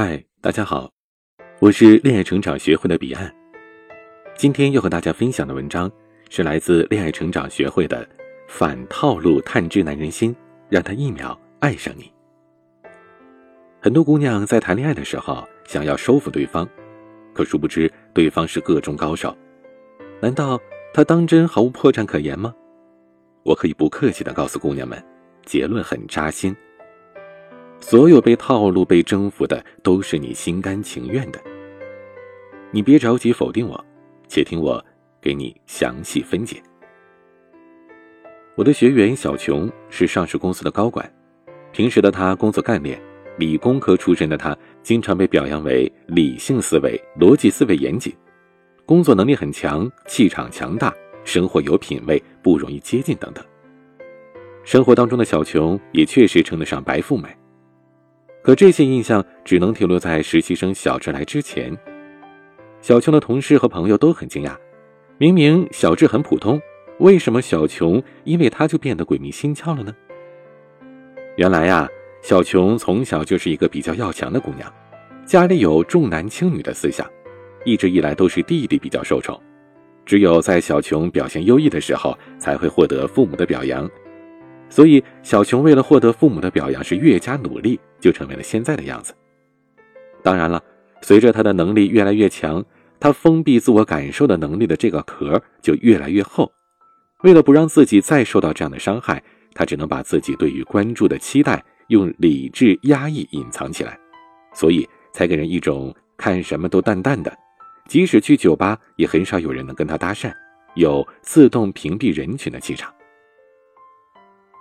嗨，大家好，我是恋爱成长学会的彼岸。今天要和大家分享的文章是来自恋爱成长学会的《反套路探知男人心，让他一秒爱上你》。很多姑娘在谈恋爱的时候想要收服对方，可殊不知对方是个中高手。难道他当真毫无破绽可言吗？我可以不客气的告诉姑娘们，结论很扎心。所有被套路、被征服的，都是你心甘情愿的。你别着急否定我，且听我给你详细分解。我的学员小琼是上市公司的高管，平时的她工作干练，理工科出身的她经常被表扬为理性思维、逻辑思维严谨，工作能力很强，气场强大，生活有品位，不容易接近等等。生活当中的小琼也确实称得上白富美。可这些印象只能停留在实习生小智来之前。小琼的同事和朋友都很惊讶，明明小智很普通，为什么小琼因为他就变得鬼迷心窍了呢？原来呀，小琼从小就是一个比较要强的姑娘，家里有重男轻女的思想，一直以来都是弟弟比较受宠，只有在小琼表现优异的时候，才会获得父母的表扬。所以，小琼为了获得父母的表扬，是越加努力，就成为了现在的样子。当然了，随着他的能力越来越强，他封闭自我感受的能力的这个壳就越来越厚。为了不让自己再受到这样的伤害，他只能把自己对于关注的期待用理智压抑隐藏起来，所以才给人一种看什么都淡淡的，即使去酒吧也很少有人能跟他搭讪，有自动屏蔽人群的气场。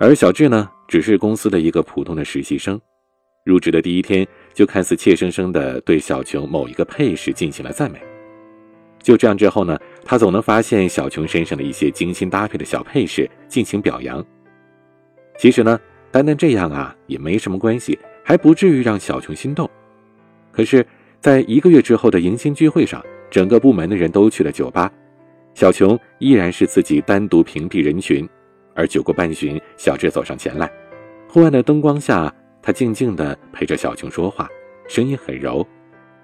而小智呢，只是公司的一个普通的实习生，入职的第一天就看似怯生生地对小琼某一个配饰进行了赞美。就这样之后呢，他总能发现小琼身上的一些精心搭配的小配饰进行表扬。其实呢，单单这样啊也没什么关系，还不至于让小琼心动。可是，在一个月之后的迎新聚会上，整个部门的人都去了酒吧，小琼依然是自己单独屏蔽人群。而酒过半巡，小智走上前来，昏暗的灯光下，他静静地陪着小琼说话，声音很柔。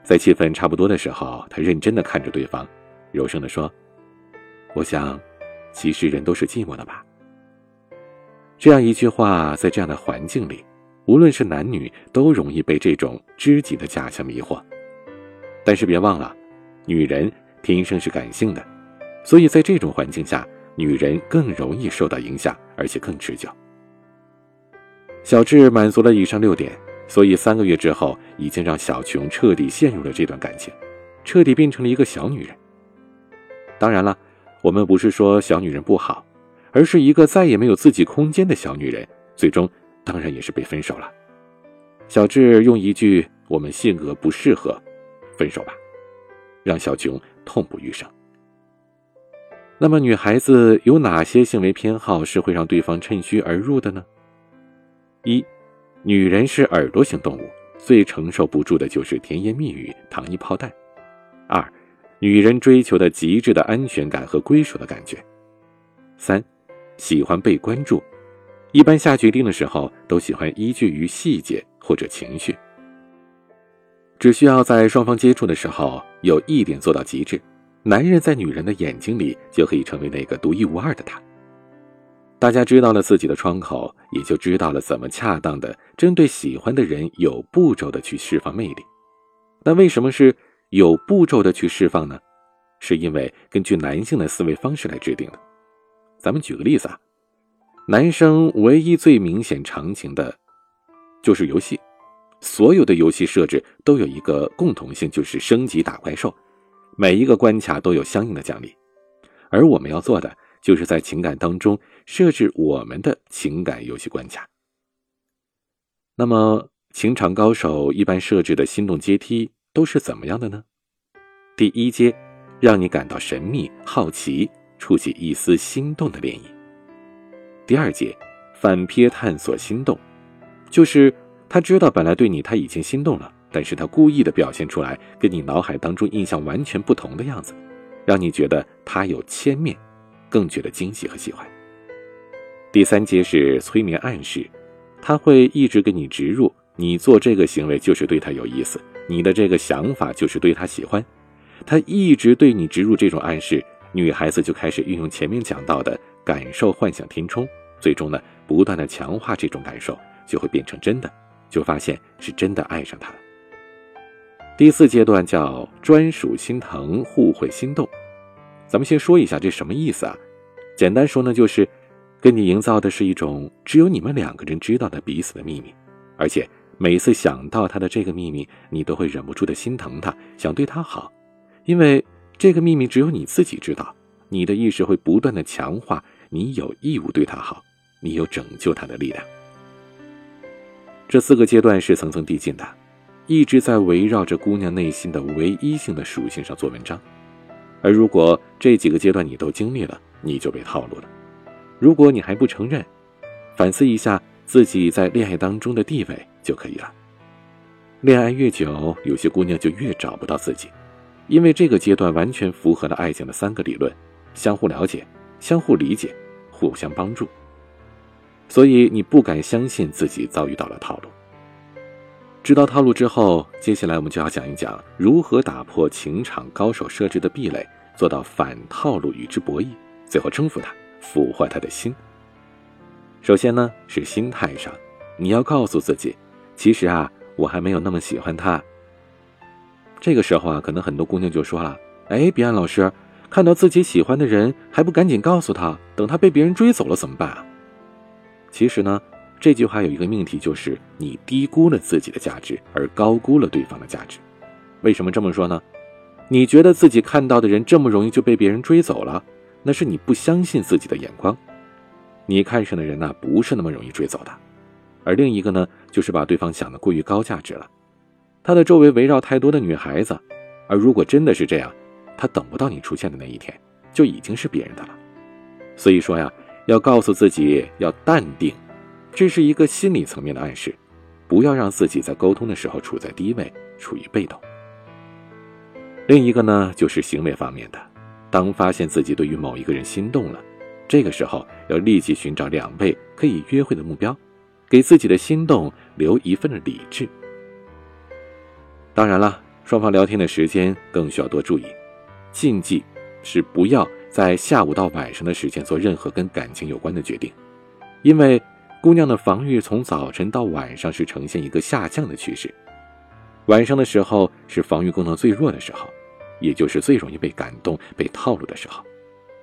在气氛差不多的时候，他认真地看着对方，柔声地说：“我想，其实人都是寂寞的吧。”这样一句话，在这样的环境里，无论是男女，都容易被这种知己的假象迷惑。但是别忘了，女人天生是感性的，所以在这种环境下。女人更容易受到影响，而且更持久。小智满足了以上六点，所以三个月之后，已经让小琼彻底陷入了这段感情，彻底变成了一个小女人。当然了，我们不是说小女人不好，而是一个再也没有自己空间的小女人，最终当然也是被分手了。小智用一句“我们性格不适合，分手吧”，让小琼痛不欲生。那么，女孩子有哪些行为偏好是会让对方趁虚而入的呢？一，女人是耳朵型动物，最承受不住的就是甜言蜜语、糖衣炮弹。二，女人追求的极致的安全感和归属的感觉。三，喜欢被关注，一般下决定的时候都喜欢依据于细节或者情绪，只需要在双方接触的时候有一点做到极致。男人在女人的眼睛里就可以成为那个独一无二的他。大家知道了自己的窗口，也就知道了怎么恰当的针对喜欢的人有步骤的去释放魅力。那为什么是有步骤的去释放呢？是因为根据男性的思维方式来制定的。咱们举个例子啊，男生唯一最明显常情的，就是游戏。所有的游戏设置都有一个共同性，就是升级打怪兽。每一个关卡都有相应的奖励，而我们要做的就是在情感当中设置我们的情感游戏关卡。那么，情场高手一般设置的心动阶梯都是怎么样的呢？第一阶，让你感到神秘、好奇，触起一丝心动的涟漪；第二阶，反瞥探索心动，就是他知道本来对你他已经心动了。但是他故意的表现出来，跟你脑海当中印象完全不同的样子，让你觉得他有千面，更觉得惊喜和喜欢。第三阶是催眠暗示，他会一直给你植入，你做这个行为就是对他有意思，你的这个想法就是对他喜欢，他一直对你植入这种暗示，女孩子就开始运用前面讲到的感受幻想填充，最终呢，不断的强化这种感受，就会变成真的，就发现是真的爱上他了。第四阶段叫专属心疼，互惠心动。咱们先说一下这什么意思啊？简单说呢，就是跟你营造的是一种只有你们两个人知道的彼此的秘密，而且每次想到他的这个秘密，你都会忍不住的心疼他，想对他好，因为这个秘密只有你自己知道。你的意识会不断的强化你有义务对他好，你有拯救他的力量。这四个阶段是层层递进的。一直在围绕着姑娘内心的唯一性的属性上做文章，而如果这几个阶段你都经历了，你就被套路了。如果你还不承认，反思一下自己在恋爱当中的地位就可以了。恋爱越久，有些姑娘就越找不到自己，因为这个阶段完全符合了爱情的三个理论：相互了解、相互理解、互相帮助。所以你不敢相信自己遭遇到了套路。知道套路之后，接下来我们就要讲一讲如何打破情场高手设置的壁垒，做到反套路与之博弈，最后征服他，俘获他的心。首先呢，是心态上，你要告诉自己，其实啊，我还没有那么喜欢他。这个时候啊，可能很多姑娘就说了：“哎，彼岸老师，看到自己喜欢的人还不赶紧告诉他，等他被别人追走了怎么办啊？”其实呢。这句话有一个命题，就是你低估了自己的价值，而高估了对方的价值。为什么这么说呢？你觉得自己看到的人这么容易就被别人追走了，那是你不相信自己的眼光。你看上的人呢，不是那么容易追走的。而另一个呢，就是把对方想得过于高价值了。他的周围围绕太多的女孩子，而如果真的是这样，他等不到你出现的那一天，就已经是别人的了。所以说呀，要告诉自己要淡定。这是一个心理层面的暗示，不要让自己在沟通的时候处在低位，处于被动。另一个呢，就是行为方面的，当发现自己对于某一个人心动了，这个时候要立即寻找两位可以约会的目标，给自己的心动留一份的理智。当然了，双方聊天的时间更需要多注意，禁忌是不要在下午到晚上的时间做任何跟感情有关的决定，因为。姑娘的防御从早晨到晚上是呈现一个下降的趋势，晚上的时候是防御功能最弱的时候，也就是最容易被感动、被套路的时候。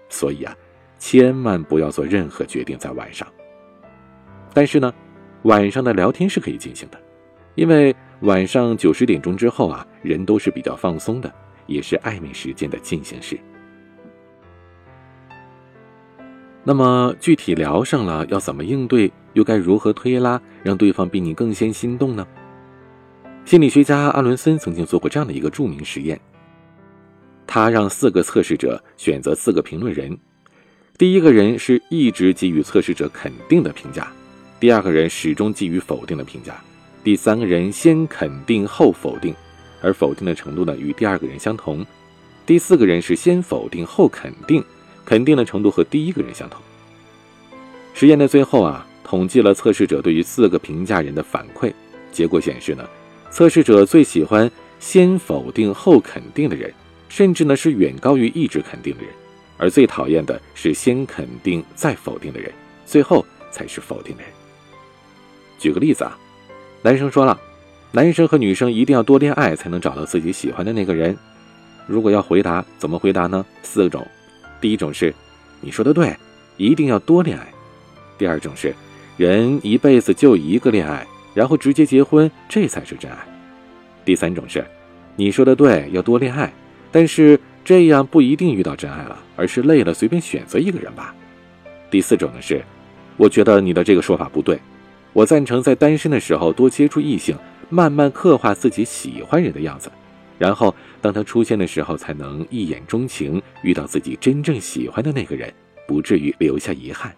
所以啊，千万不要做任何决定在晚上。但是呢，晚上的聊天是可以进行的，因为晚上九十点钟之后啊，人都是比较放松的，也是暧昧时间的进行时。那么具体聊上了，要怎么应对？又该如何推拉，让对方比你更先心动呢？心理学家阿伦森曾经做过这样的一个著名实验。他让四个测试者选择四个评论人，第一个人是一直给予测试者肯定的评价，第二个人始终给予否定的评价，第三个人先肯定后否定，而否定的程度呢与第二个人相同，第四个人是先否定后肯定，肯定的程度和第一个人相同。实验的最后啊。统计了测试者对于四个评价人的反馈，结果显示呢，测试者最喜欢先否定后肯定的人，甚至呢是远高于一直肯定的人，而最讨厌的是先肯定再否定的人，最后才是否定的人。举个例子啊，男生说了，男生和女生一定要多恋爱才能找到自己喜欢的那个人。如果要回答，怎么回答呢？四种，第一种是，你说的对，一定要多恋爱；第二种是。人一辈子就一个恋爱，然后直接结婚，这才是真爱。第三种是，你说的对，要多恋爱，但是这样不一定遇到真爱了，而是累了随便选择一个人吧。第四种呢是，我觉得你的这个说法不对，我赞成在单身的时候多接触异性，慢慢刻画自己喜欢人的样子，然后当他出现的时候才能一眼钟情，遇到自己真正喜欢的那个人，不至于留下遗憾。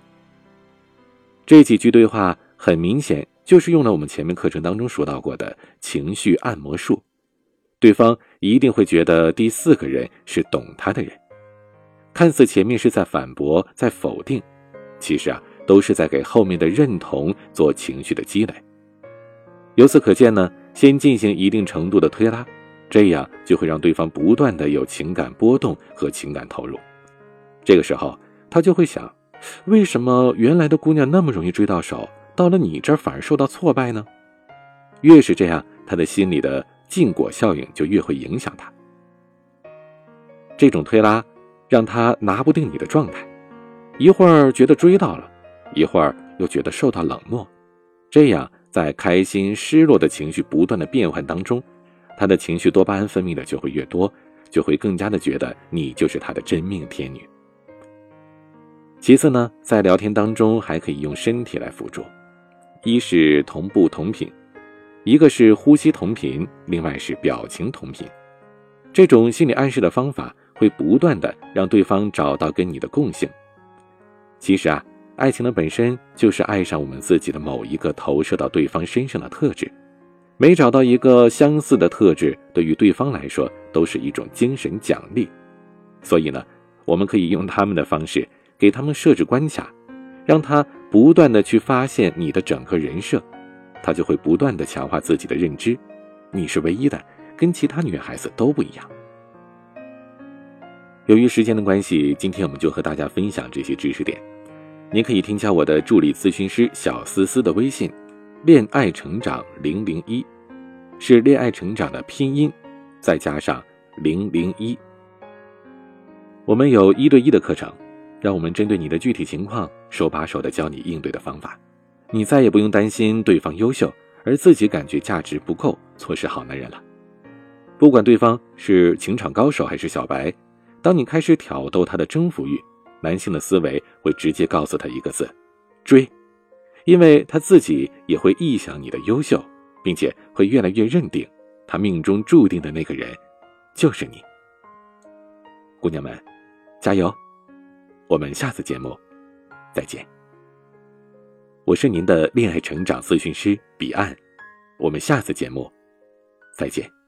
这几句对话很明显就是用了我们前面课程当中说到过的情绪按摩术，对方一定会觉得第四个人是懂他的人。看似前面是在反驳、在否定，其实啊都是在给后面的认同做情绪的积累。由此可见呢，先进行一定程度的推拉，这样就会让对方不断的有情感波动和情感投入。这个时候，他就会想，为什么原来的姑娘那么容易追到手，到了你这儿反而受到挫败呢？越是这样，他的心里的禁果效应就越会影响他。这种推拉，让他拿不定你的状态，一会儿觉得追到了，一会儿又觉得受到冷漠，这样在开心、失落的情绪不断的变换当中，他的情绪多巴胺分泌的就会越多，就会更加的觉得你就是他的真命天女。其次呢，在聊天当中还可以用身体来辅助，一是同步同频，一个是呼吸同频，另外是表情同频。这种心理暗示的方法会不断的让对方找到跟你的共性。其实啊，爱情的本身就是爱上我们自己的某一个投射到对方身上的特质，每找到一个相似的特质，对于对方来说都是一种精神奖励。所以呢，我们可以用他们的方式。给他们设置关卡，让他不断的去发现你的整个人设，他就会不断的强化自己的认知，你是唯一的，跟其他女孩子都不一样。由于时间的关系，今天我们就和大家分享这些知识点。您可以添加我的助理咨询师小思思的微信，恋爱成长零零一，是恋爱成长的拼音，再加上零零一。我们有一对一的课程。让我们针对你的具体情况，手把手的教你应对的方法，你再也不用担心对方优秀而自己感觉价值不够，错失好男人了。不管对方是情场高手还是小白，当你开始挑逗他的征服欲，男性的思维会直接告诉他一个字：追，因为他自己也会臆想你的优秀，并且会越来越认定他命中注定的那个人就是你。姑娘们，加油！我们下次节目再见。我是您的恋爱成长咨询师彼岸，我们下次节目再见。